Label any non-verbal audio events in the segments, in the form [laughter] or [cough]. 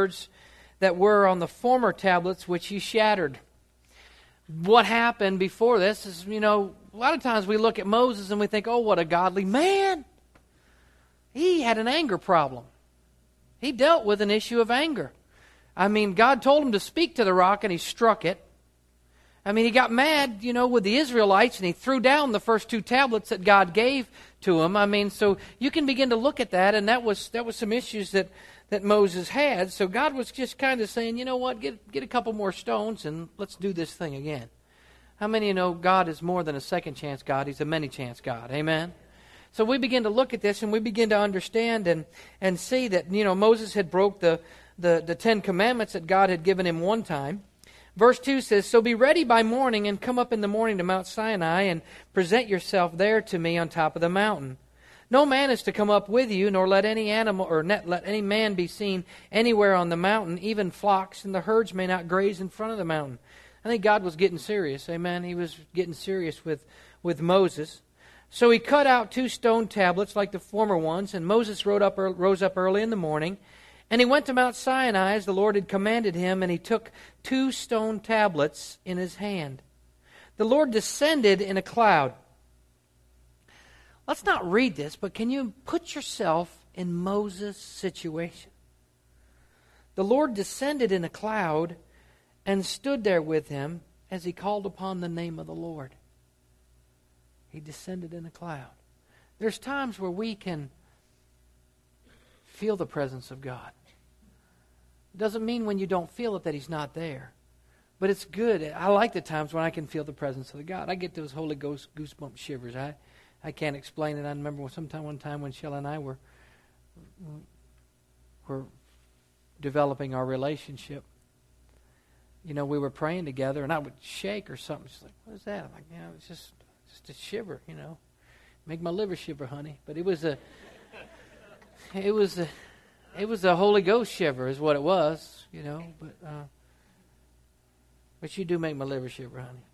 words that were on the former tablets which he shattered. What happened before this is, you know, a lot of times we look at Moses and we think, oh, what a godly man. He had an anger problem. He dealt with an issue of anger. I mean, God told him to speak to the rock and he struck it. I mean, he got mad, you know, with the Israelites and he threw down the first two tablets that God gave to him. I mean, so you can begin to look at that and that was that was some issues that that Moses had. So God was just kind of saying, you know what, get get a couple more stones and let's do this thing again. How many of you know God is more than a second chance God? He's a many chance God. Amen. So we begin to look at this and we begin to understand and, and see that, you know, Moses had broke the, the, the Ten Commandments that God had given him one time. Verse 2 says, So be ready by morning and come up in the morning to Mount Sinai and present yourself there to me on top of the mountain. No man is to come up with you, nor let any animal or net, let any man be seen anywhere on the mountain, even flocks and the herds may not graze in front of the mountain. I think God was getting serious. Amen. He was getting serious with, with Moses. So he cut out two stone tablets like the former ones, and Moses up, rose up early in the morning, and he went to Mount Sinai as the Lord had commanded him, and he took two stone tablets in his hand. The Lord descended in a cloud. Let's not read this, but can you put yourself in Moses' situation? The Lord descended in a cloud and stood there with him as he called upon the name of the Lord. He descended in a cloud. There's times where we can feel the presence of God. It doesn't mean when you don't feel it that He's not there. But it's good. I like the times when I can feel the presence of the God. I get those Holy Ghost goosebump shivers. I, I can't explain it. I remember sometime one time when Shell and I were were developing our relationship you know, we were praying together, and I would shake or something. She's like, "What is that?" I'm like, "Yeah, it's just just a shiver, you know, make my liver shiver, honey." But it was a, it was a, it was a Holy Ghost shiver, is what it was, you know. But uh, but you do make my liver shiver, honey.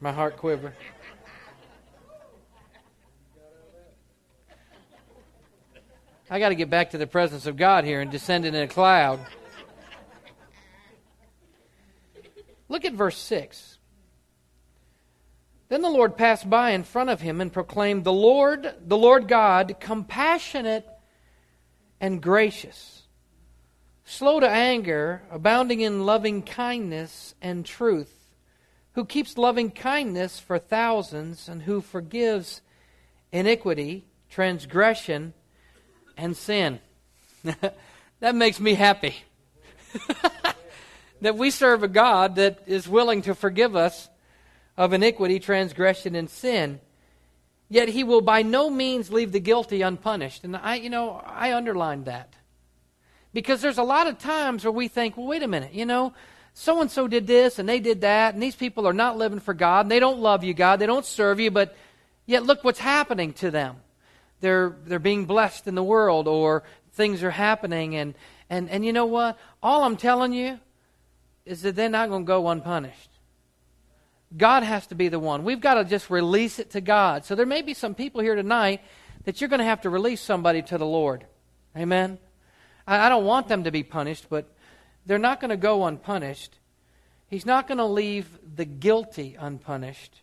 My heart quiver. I got to get back to the presence of God here and descend in a cloud. Look at verse 6. Then the Lord passed by in front of him and proclaimed, The Lord, the Lord God, compassionate and gracious, slow to anger, abounding in loving kindness and truth, who keeps loving kindness for thousands, and who forgives iniquity, transgression, and sin. [laughs] that makes me happy. [laughs] that we serve a God that is willing to forgive us of iniquity, transgression, and sin. Yet he will by no means leave the guilty unpunished. And I, you know, I underlined that. Because there's a lot of times where we think, well, wait a minute, you know, so and so did this and they did that, and these people are not living for God, and they don't love you, God, they don't serve you, but yet look what's happening to them. They're they're being blessed in the world, or things are happening, and and and you know what? All I'm telling you is that they're not going to go unpunished. God has to be the one. We've got to just release it to God. So there may be some people here tonight that you're going to have to release somebody to the Lord. Amen? I, I don't want them to be punished, but they're not going to go unpunished. He's not going to leave the guilty unpunished.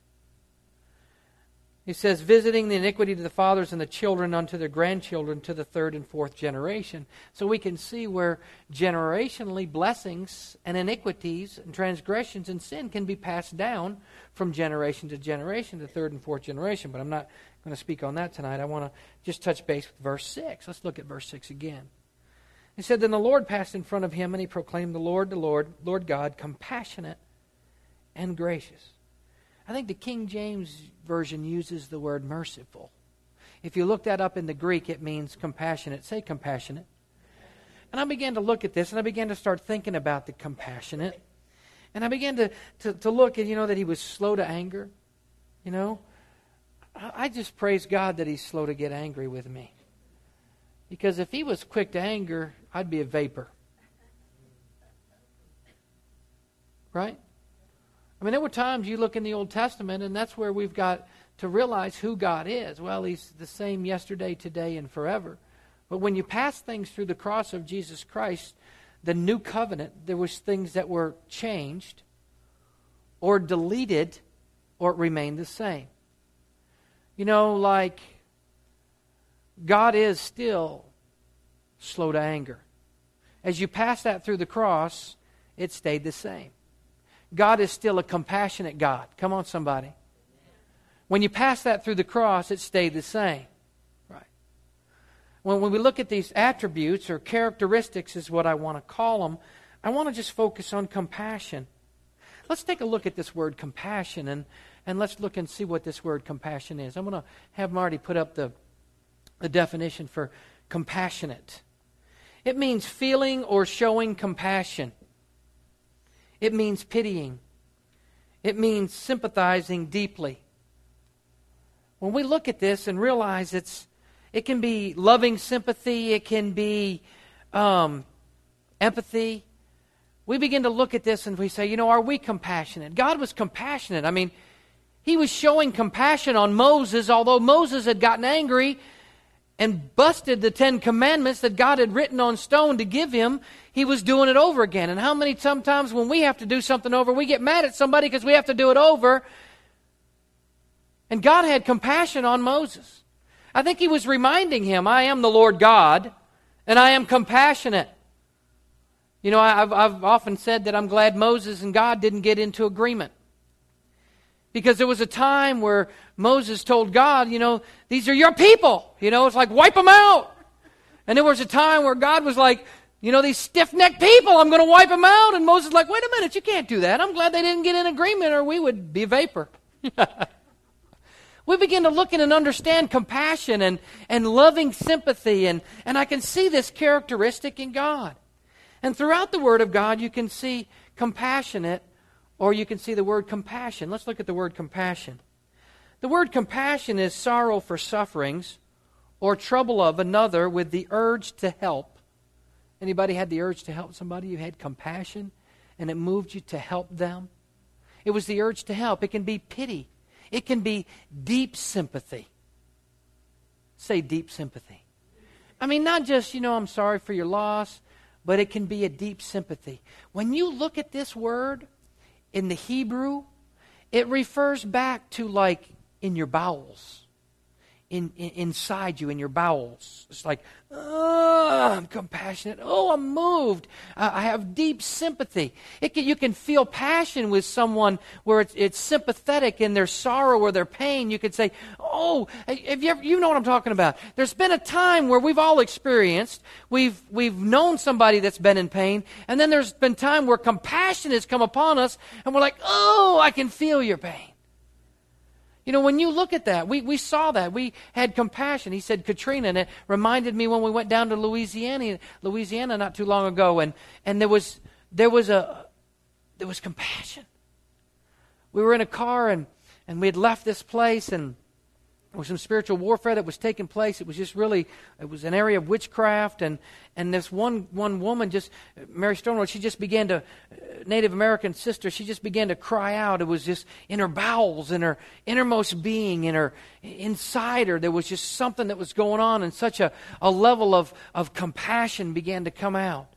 He says, visiting the iniquity to the fathers and the children unto their grandchildren to the third and fourth generation. So we can see where generationally blessings and iniquities and transgressions and sin can be passed down from generation to generation to third and fourth generation. But I'm not going to speak on that tonight. I want to just touch base with verse 6. Let's look at verse 6 again. He said, Then the Lord passed in front of him, and he proclaimed, The Lord, the Lord, Lord God, compassionate and gracious I think the King James Version uses the word merciful. If you look that up in the Greek, it means compassionate. Say compassionate. And I began to look at this and I began to start thinking about the compassionate. And I began to, to, to look at, you know, that he was slow to anger. You know, I just praise God that he's slow to get angry with me. Because if he was quick to anger, I'd be a vapor. Right? I mean, there were times you look in the Old Testament, and that's where we've got to realize who God is. Well, He's the same yesterday, today, and forever. But when you pass things through the cross of Jesus Christ, the new covenant, there was things that were changed or deleted or remained the same. You know, like God is still slow to anger. As you pass that through the cross, it stayed the same. God is still a compassionate God. Come on, somebody. When you pass that through the cross, it stayed the same. Right. When, when we look at these attributes or characteristics, is what I want to call them, I want to just focus on compassion. Let's take a look at this word compassion and, and let's look and see what this word compassion is. I'm going to have Marty put up the, the definition for compassionate. It means feeling or showing compassion. It means pitying. It means sympathizing deeply. When we look at this and realize it's, it can be loving sympathy, it can be um, empathy, we begin to look at this and we say, you know, are we compassionate? God was compassionate. I mean, he was showing compassion on Moses, although Moses had gotten angry and busted the Ten Commandments that God had written on stone to give him, he was doing it over again. And how many sometimes when we have to do something over, we get mad at somebody because we have to do it over? And God had compassion on Moses. I think he was reminding him, I am the Lord God, and I am compassionate. You know, I've, I've often said that I'm glad Moses and God didn't get into agreement. Because there was a time where Moses told God, you know, these are your people. You know, it's like, wipe them out. And there was a time where God was like, you know, these stiff necked people, I'm going to wipe them out. And Moses like, wait a minute, you can't do that. I'm glad they didn't get in agreement or we would be vapor. [laughs] we begin to look in and understand compassion and, and loving sympathy. And, and I can see this characteristic in God. And throughout the Word of God, you can see compassionate or you can see the word compassion. Let's look at the word compassion. The word compassion is sorrow for sufferings or trouble of another with the urge to help. Anybody had the urge to help somebody? You had compassion and it moved you to help them? It was the urge to help. It can be pity. It can be deep sympathy. Say deep sympathy. I mean, not just, you know, I'm sorry for your loss, but it can be a deep sympathy. When you look at this word, in the Hebrew, it refers back to like in your bowels. In, in, inside you in your bowels. It's like, oh, I'm compassionate. Oh, I'm moved. Uh, I have deep sympathy. Can, you can feel passion with someone where it's, it's, sympathetic in their sorrow or their pain. You could say, oh, have you, ever, you know what I'm talking about. There's been a time where we've all experienced, we've, we've known somebody that's been in pain, and then there's been time where compassion has come upon us, and we're like, oh, I can feel your pain. You know, when you look at that, we, we saw that. We had compassion. He said Katrina, and it reminded me when we went down to Louisiana, Louisiana not too long ago, and, and there was there was a there was compassion. We were in a car and, and we had left this place and there was some spiritual warfare that was taking place. It was just really, it was an area of witchcraft. And, and this one, one woman, just, Mary Stonewood, she just began to, uh, Native American sister, she just began to cry out. It was just in her bowels, in her innermost being, in her, inside her. There was just something that was going on, and such a, a level of, of compassion began to come out.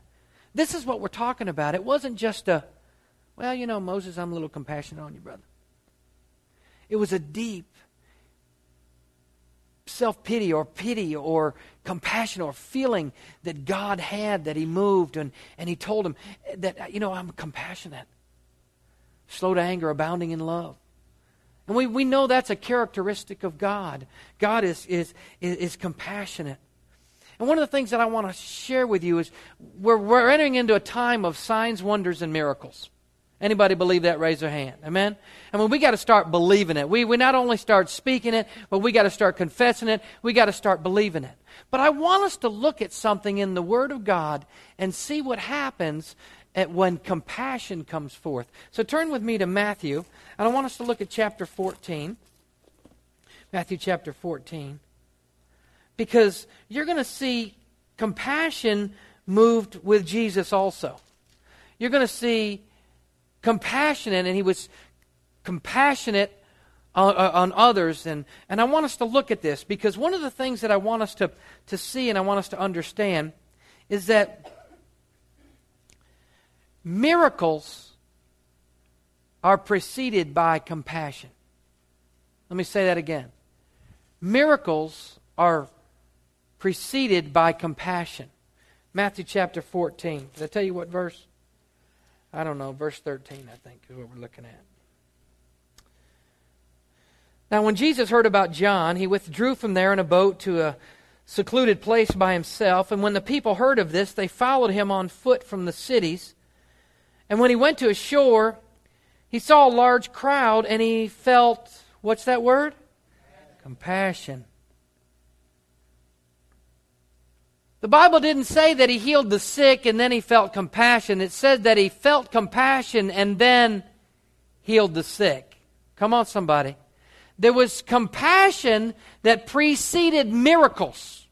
This is what we're talking about. It wasn't just a, well, you know, Moses, I'm a little compassionate on you, brother. It was a deep, self pity or pity or compassion or feeling that God had that He moved and, and He told him that, you know, I'm compassionate, slow to anger, abounding in love. And we, we know that's a characteristic of God. God is, is, is, is compassionate. And one of the things that I want to share with you is we're, we're entering into a time of signs, wonders, and miracles. Anybody believe that? Raise their hand. Amen? I mean, we got to start believing it. We, we not only start speaking it, but we got to start confessing it. We got to start believing it. But I want us to look at something in the Word of God and see what happens at when compassion comes forth. So turn with me to Matthew, and I want us to look at chapter 14. Matthew chapter 14. Because you're going to see compassion moved with Jesus also. You're going to see compassionate, and he was compassionate on, uh, on, others. And, and I want us to look at this because one of the things that I want us to, to see and I want us to understand is that Miracles are preceded by compassion. Let me say that again. Miracles are preceded by compassion. Matthew chapter 14. Did I tell you what verse? I don't know. Verse 13, I think, is what we're looking at. Now, when Jesus heard about John, he withdrew from there in a boat to a secluded place by himself. And when the people heard of this, they followed him on foot from the cities. And when he went to a shore, he saw a large crowd and he felt, what's that word? Compassion. The Bible didn't say that he healed the sick and then he felt compassion. It said that he felt compassion and then healed the sick. Come on, somebody. There was compassion that preceded miracles.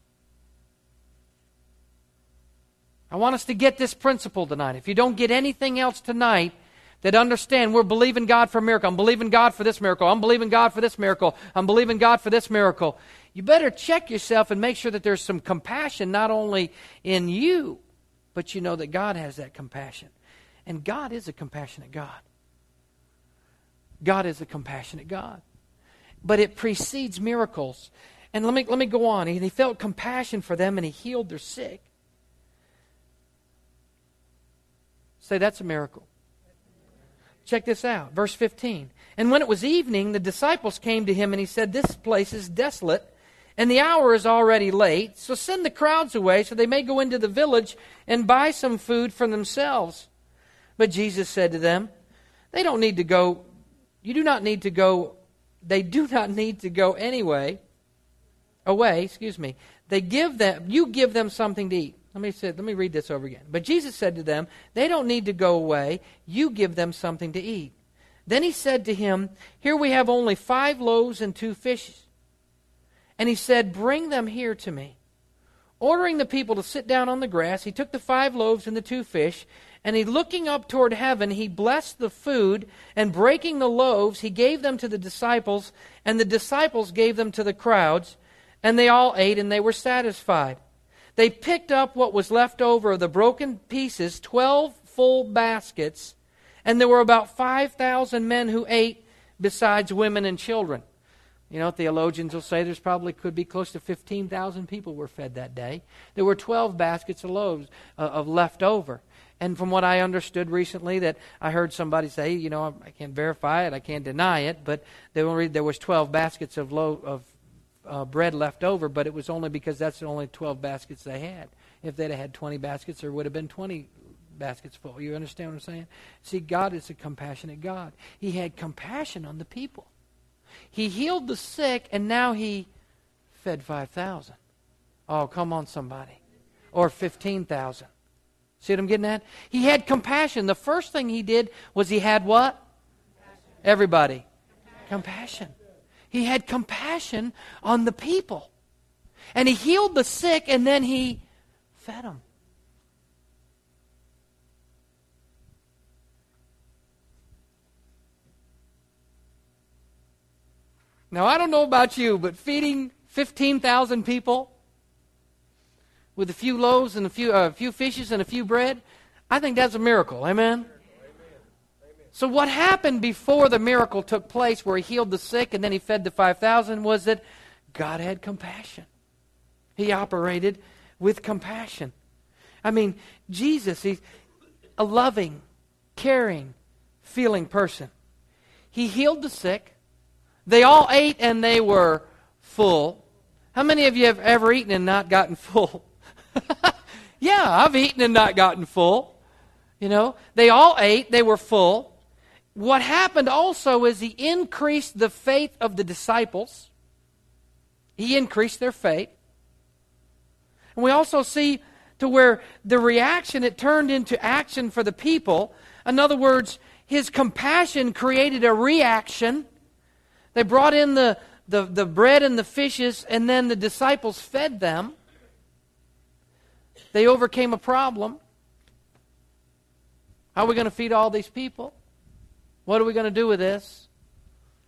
I want us to get this principle tonight. If you don't get anything else tonight, that understand we're believing God for a miracle. I'm believing God for this miracle. I'm believing God for this miracle. I'm believing God for this miracle. You better check yourself and make sure that there's some compassion not only in you, but you know that God has that compassion. And God is a compassionate God. God is a compassionate God but it precedes miracles. And let me, let me go on. He, he felt compassion for them and he healed their sick. Say, that's a miracle. Check this out. Verse 15. And when it was evening, the disciples came to him and he said, This place is desolate and the hour is already late. So send the crowds away so they may go into the village and buy some food for themselves. But Jesus said to them, They don't need to go, you do not need to go they do [laughs] not need to go anyway away, excuse me. They give them you give them something to eat. Let me say, let me read this over again. But Jesus said to them, They don't need to go away, you give them something to eat. Then he said to him, Here we have only five loaves and two fishes. And he said, Bring them here to me. Ordering the people to sit down on the grass, he took the five loaves and the two fish, and he, looking up toward heaven, he blessed the food, and breaking the loaves, he gave them to the disciples, and the disciples gave them to the crowds, and they all ate, and they were satisfied. They picked up what was left over of the broken pieces, twelve full baskets, and there were about 5,000 men who ate, besides women and children. You know, theologians will say there's probably could be close to 15,000 people were fed that day. There were 12 baskets of loaves uh, of left over. And from what I understood recently, that I heard somebody say, you know, I can't verify it, I can't deny it, but they read there was 12 baskets of low, of uh, bread left over, but it was only because that's the only 12 baskets they had. If they'd have had 20 baskets, there would have been 20 baskets full. You understand what I'm saying? See, God is a compassionate God. He had compassion on the people. He healed the sick, and now he fed 5,000. Oh, come on, somebody. Or 15,000. See what I'm getting at? He had compassion. The first thing he did was he had what? Compassion. Everybody. Compassion. compassion. He had compassion on the people. And he healed the sick and then he fed them. Now, I don't know about you, but feeding 15,000 people with a few loaves and a few, uh, a few fishes and a few bread, I think that's a miracle. Amen? So, what happened before the miracle took place, where he healed the sick and then he fed the 5,000, was that God had compassion. He operated with compassion. I mean, Jesus, he's a loving, caring, feeling person. He healed the sick. They all ate and they were full. How many of you have ever eaten and not gotten [laughs] full? yeah, I've eaten and not gotten full. You know, they all ate, they were full. What happened also is he increased the faith of the disciples. He increased their faith. And we also see to where the reaction it turned into action for the people. In other words, his compassion created a reaction. They brought in the, the, the bread and the fishes, and then the disciples fed them. They overcame a problem. How are we going to feed all these people? What are we going to do with this?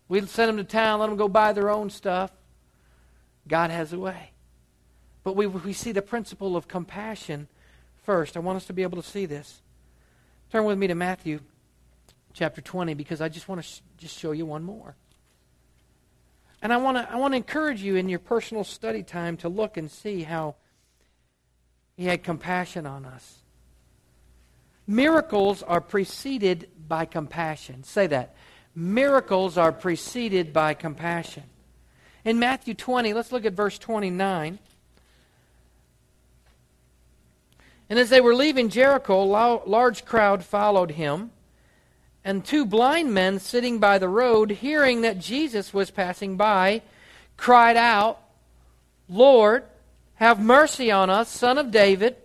We send them to town, let them go buy their own stuff. God has a way. But we, we see the principle of compassion first. I want us to be able to see this. Turn with me to Matthew chapter 20 because I just want to sh- just show you one more. And I want to I want to encourage you in your personal study time to look and see how he had compassion on us. Miracles are preceded by compassion. Say that. Miracles are preceded by compassion. In Matthew 20, let's look at verse 29. And as they were leaving Jericho, a large crowd followed him. And two blind men sitting by the road, hearing that Jesus was passing by, cried out, Lord, have mercy on us, son of David.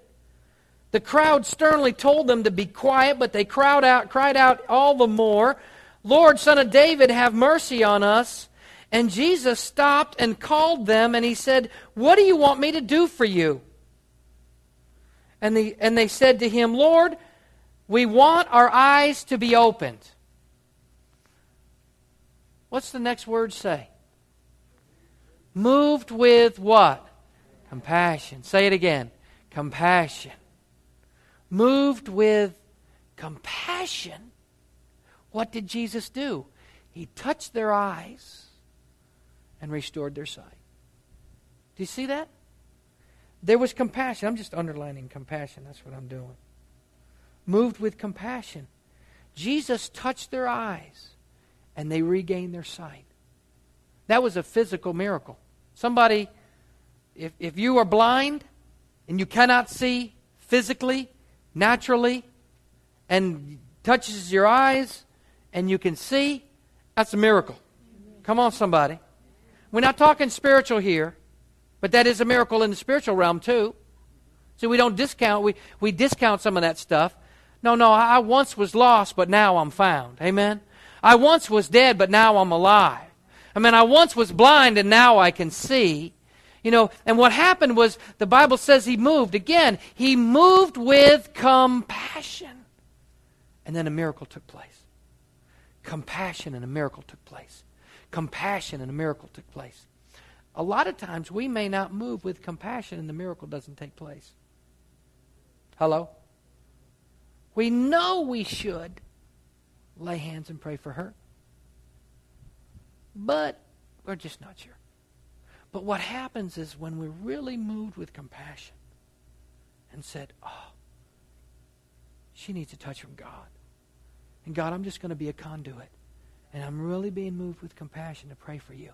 The crowd sternly told them to be quiet, but they cried out, cried out all the more, Lord, son of David, have mercy on us. And Jesus stopped and called them, and he said, What do you want me to do for you? And, the, and they said to him, Lord, we want our eyes to be opened. What's the next word say? Moved with what? Compassion. Say it again. Compassion. Moved with compassion. What did Jesus do? He touched their eyes and restored their sight. Do you see that? There was compassion. I'm just underlining compassion. That's what I'm doing moved with compassion. Jesus touched their eyes and they regained their sight. That was a physical miracle. Somebody, if, if you are blind and you cannot see physically, naturally, and touches your eyes and you can see, that's a miracle. Come on, somebody. We're not talking spiritual here, but that is a miracle in the spiritual realm too. See, we don't discount, we, we discount some of that stuff. No, no, I once was lost, but now I'm found. Amen? I once was dead, but now I'm alive. I mean, I once was blind, and now I can see. You know, and what happened was the Bible says he moved. Again, he moved with compassion. And then a miracle took place. Compassion and a miracle took place. Compassion and a miracle took place. A lot of times we may not move with compassion and the miracle doesn't take place. Hello? We know we should lay hands and pray for her. But we're just not sure. But what happens is when we're really moved with compassion and said, oh, she needs a touch from God. And God, I'm just going to be a conduit. And I'm really being moved with compassion to pray for you.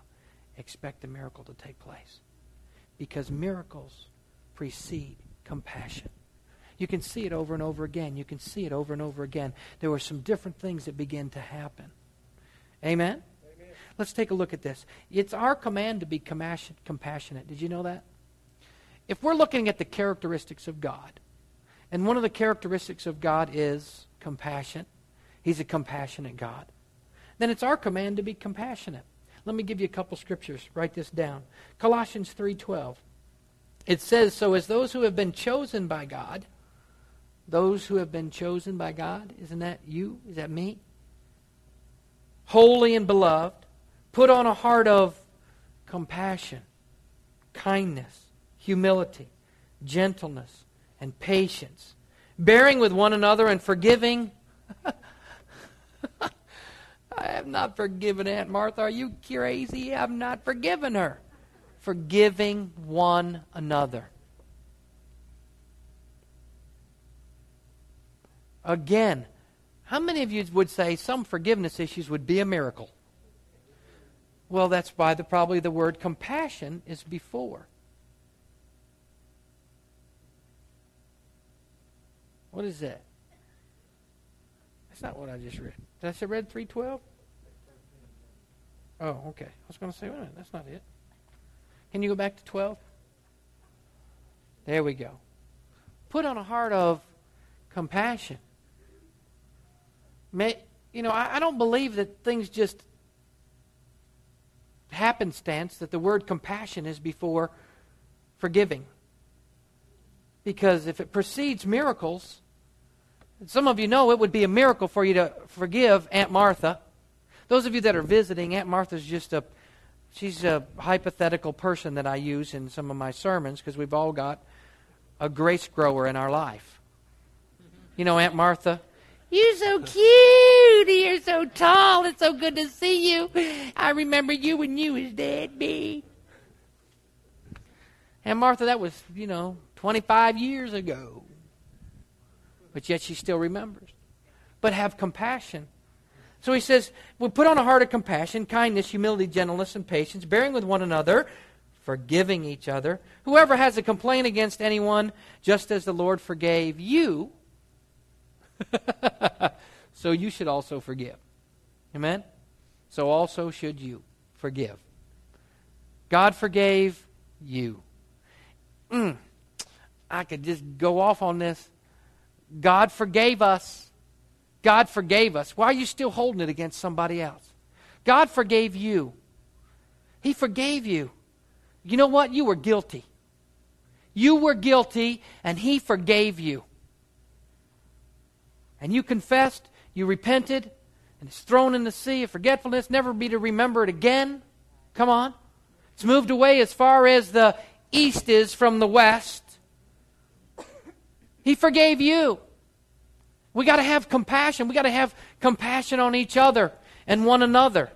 Expect the miracle to take place. Because miracles precede compassion. You can see it over and over again. You can see it over and over again. There were some different things that began to happen. Amen? Let's take a look at this. It's our command to be compassionate. Did you know that? If we're looking at the characteristics of God, and one of the characteristics of God is compassion, He's a compassionate God, then it's our command to be compassionate. Let me give you a couple scriptures. Write this down. Colossians 3:12. It says, "So as those who have been chosen by God, those who have been chosen by God. Isn't that you? Is that me? Holy and beloved, put on a heart of compassion, kindness, humility, gentleness, and patience, bearing with one another and forgiving. [laughs] I have not forgiven Aunt Martha. Are you crazy? I've not forgiven her. Forgiving one another. Again, how many of you would say some forgiveness issues would be a miracle? Well, that's why the, probably the word compassion is before. What is that? That's not what I just read. Did I say read 312? Oh, okay. I was going to say, wait a minute, that's not it. Can you go back to 12? There we go. Put on a heart of compassion. May, you know, I, I don't believe that things just happenstance, that the word compassion is before forgiving. Because if it precedes miracles, some of you know it would be a miracle for you to forgive Aunt Martha. Those of you that are visiting, Aunt Martha's just a she's a hypothetical person that I use in some of my sermons because we've all got a grace grower in our life. You know Aunt Martha? You're so cute. You're so tall. It's so good to see you. I remember you when you was dead, me. And Martha, that was, you know, 25 years ago. But yet she still remembers. But have compassion. So he says, we put on a heart of compassion, kindness, humility, gentleness, and patience, bearing with one another, forgiving each other. Whoever has a complaint against anyone, just as the Lord forgave you, [laughs] so you should also forgive. Amen? So also should you forgive. God forgave you. Mm, I could just go off on this. God forgave us. God forgave us. Why are you still holding it against somebody else? God forgave you. He forgave you. You know what? You were guilty. You were guilty, and He forgave you and you confessed, you repented, and it's thrown in the sea of forgetfulness, never be to remember it again. Come on. It's moved away as far as the east is from the west. He forgave you. We got to have compassion. We got to have compassion on each other and one another.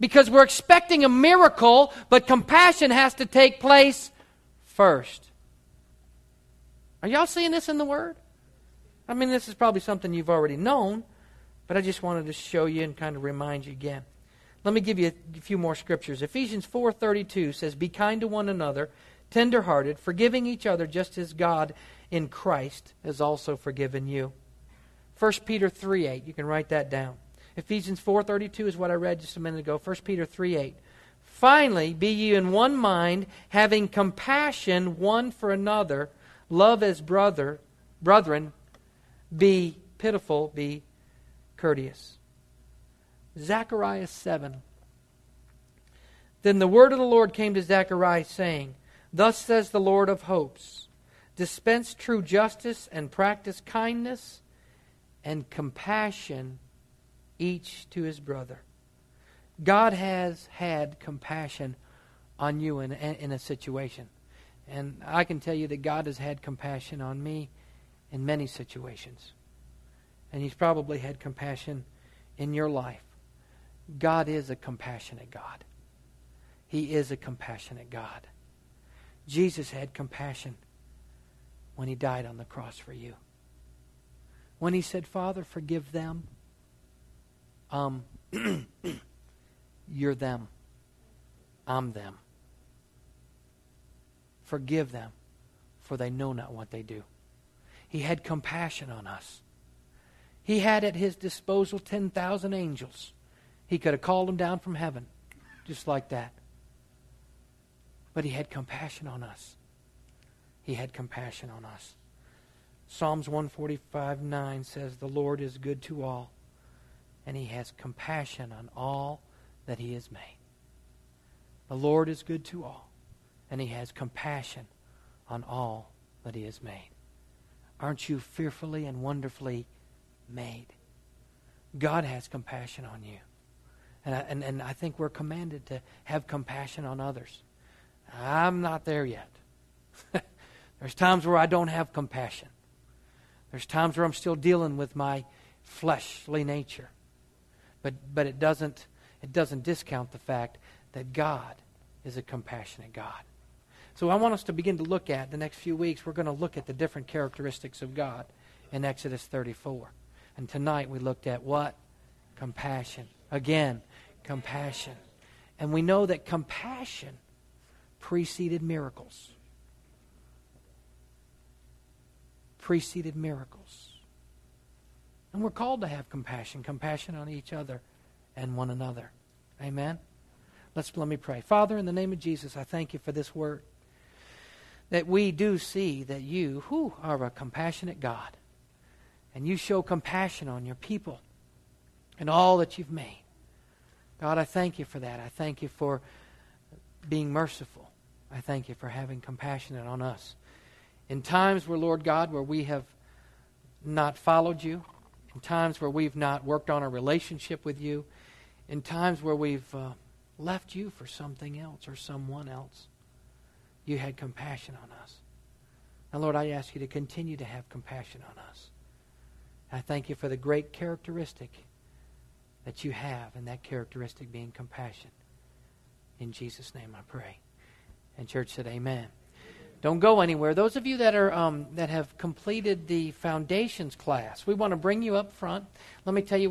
Because we're expecting a miracle, but compassion has to take place first. Are y'all seeing this in the Word? I mean, this is probably something you've already known, but I just wanted to show you and kind of remind you again. Let me give you a few more scriptures. Ephesians 4:32 says, "Be kind to one another, tender-hearted, forgiving each other just as God in Christ has also forgiven you." 1 Peter 3:8, you can write that down. Ephesians 4:32 is what I read just a minute ago. 1 Peter 3:8. Finally, be ye in one mind, having compassion one for another, love as brother, brethren, be pitiful, be courteous. Zechariah 7. Then the word of the Lord came to Zechariah, saying, Thus says the Lord of hosts Dispense true justice and practice kindness and compassion each to his brother. God has had compassion on you in, in a situation. And I can tell you that God has had compassion on me in many situations. And He's probably had compassion in your life. God is a compassionate God. He is a compassionate God. Jesus had compassion when He died on the cross for you. When He said, Father, forgive them, um, [clears throat] you're them. I'm them. Forgive them, for they know not what they do. He had compassion on us. He had at his disposal 10,000 angels. He could have called them down from heaven, just like that. But he had compassion on us. He had compassion on us. Psalms 145 9 says, The Lord is good to all, and he has compassion on all that he has made. The Lord is good to all, and he has compassion on all that he has made. Aren't you fearfully and wonderfully made? God has compassion on you. And I, and, and I think we're commanded to have compassion on others. I'm not there yet. [laughs] There's times where I don't have compassion. There's times where I'm still dealing with my fleshly nature. But, but it, doesn't, it doesn't discount the fact that God is a compassionate God. So I want us to begin to look at the next few weeks. We're going to look at the different characteristics of God in Exodus 34. And tonight we looked at what? Compassion. Again, compassion. And we know that compassion preceded miracles. Preceded miracles. And we're called to have compassion, compassion on each other and one another. Amen. Let's let me pray. Father, in the name of Jesus, I thank you for this word that we do see that you, who are a compassionate God, and you show compassion on your people and all that you've made. God, I thank you for that. I thank you for being merciful. I thank you for having compassion on us. In times where, Lord God, where we have not followed you, in times where we've not worked on a relationship with you, in times where we've uh, left you for something else or someone else you had compassion on us. And Lord, I ask you to continue to have compassion on us. I thank you for the great characteristic that you have, and that characteristic being compassion. In Jesus' name I pray. And church said, Amen. Don't go anywhere. Those of you that are um, that have completed the foundations class, we want to bring you up front. Let me tell you.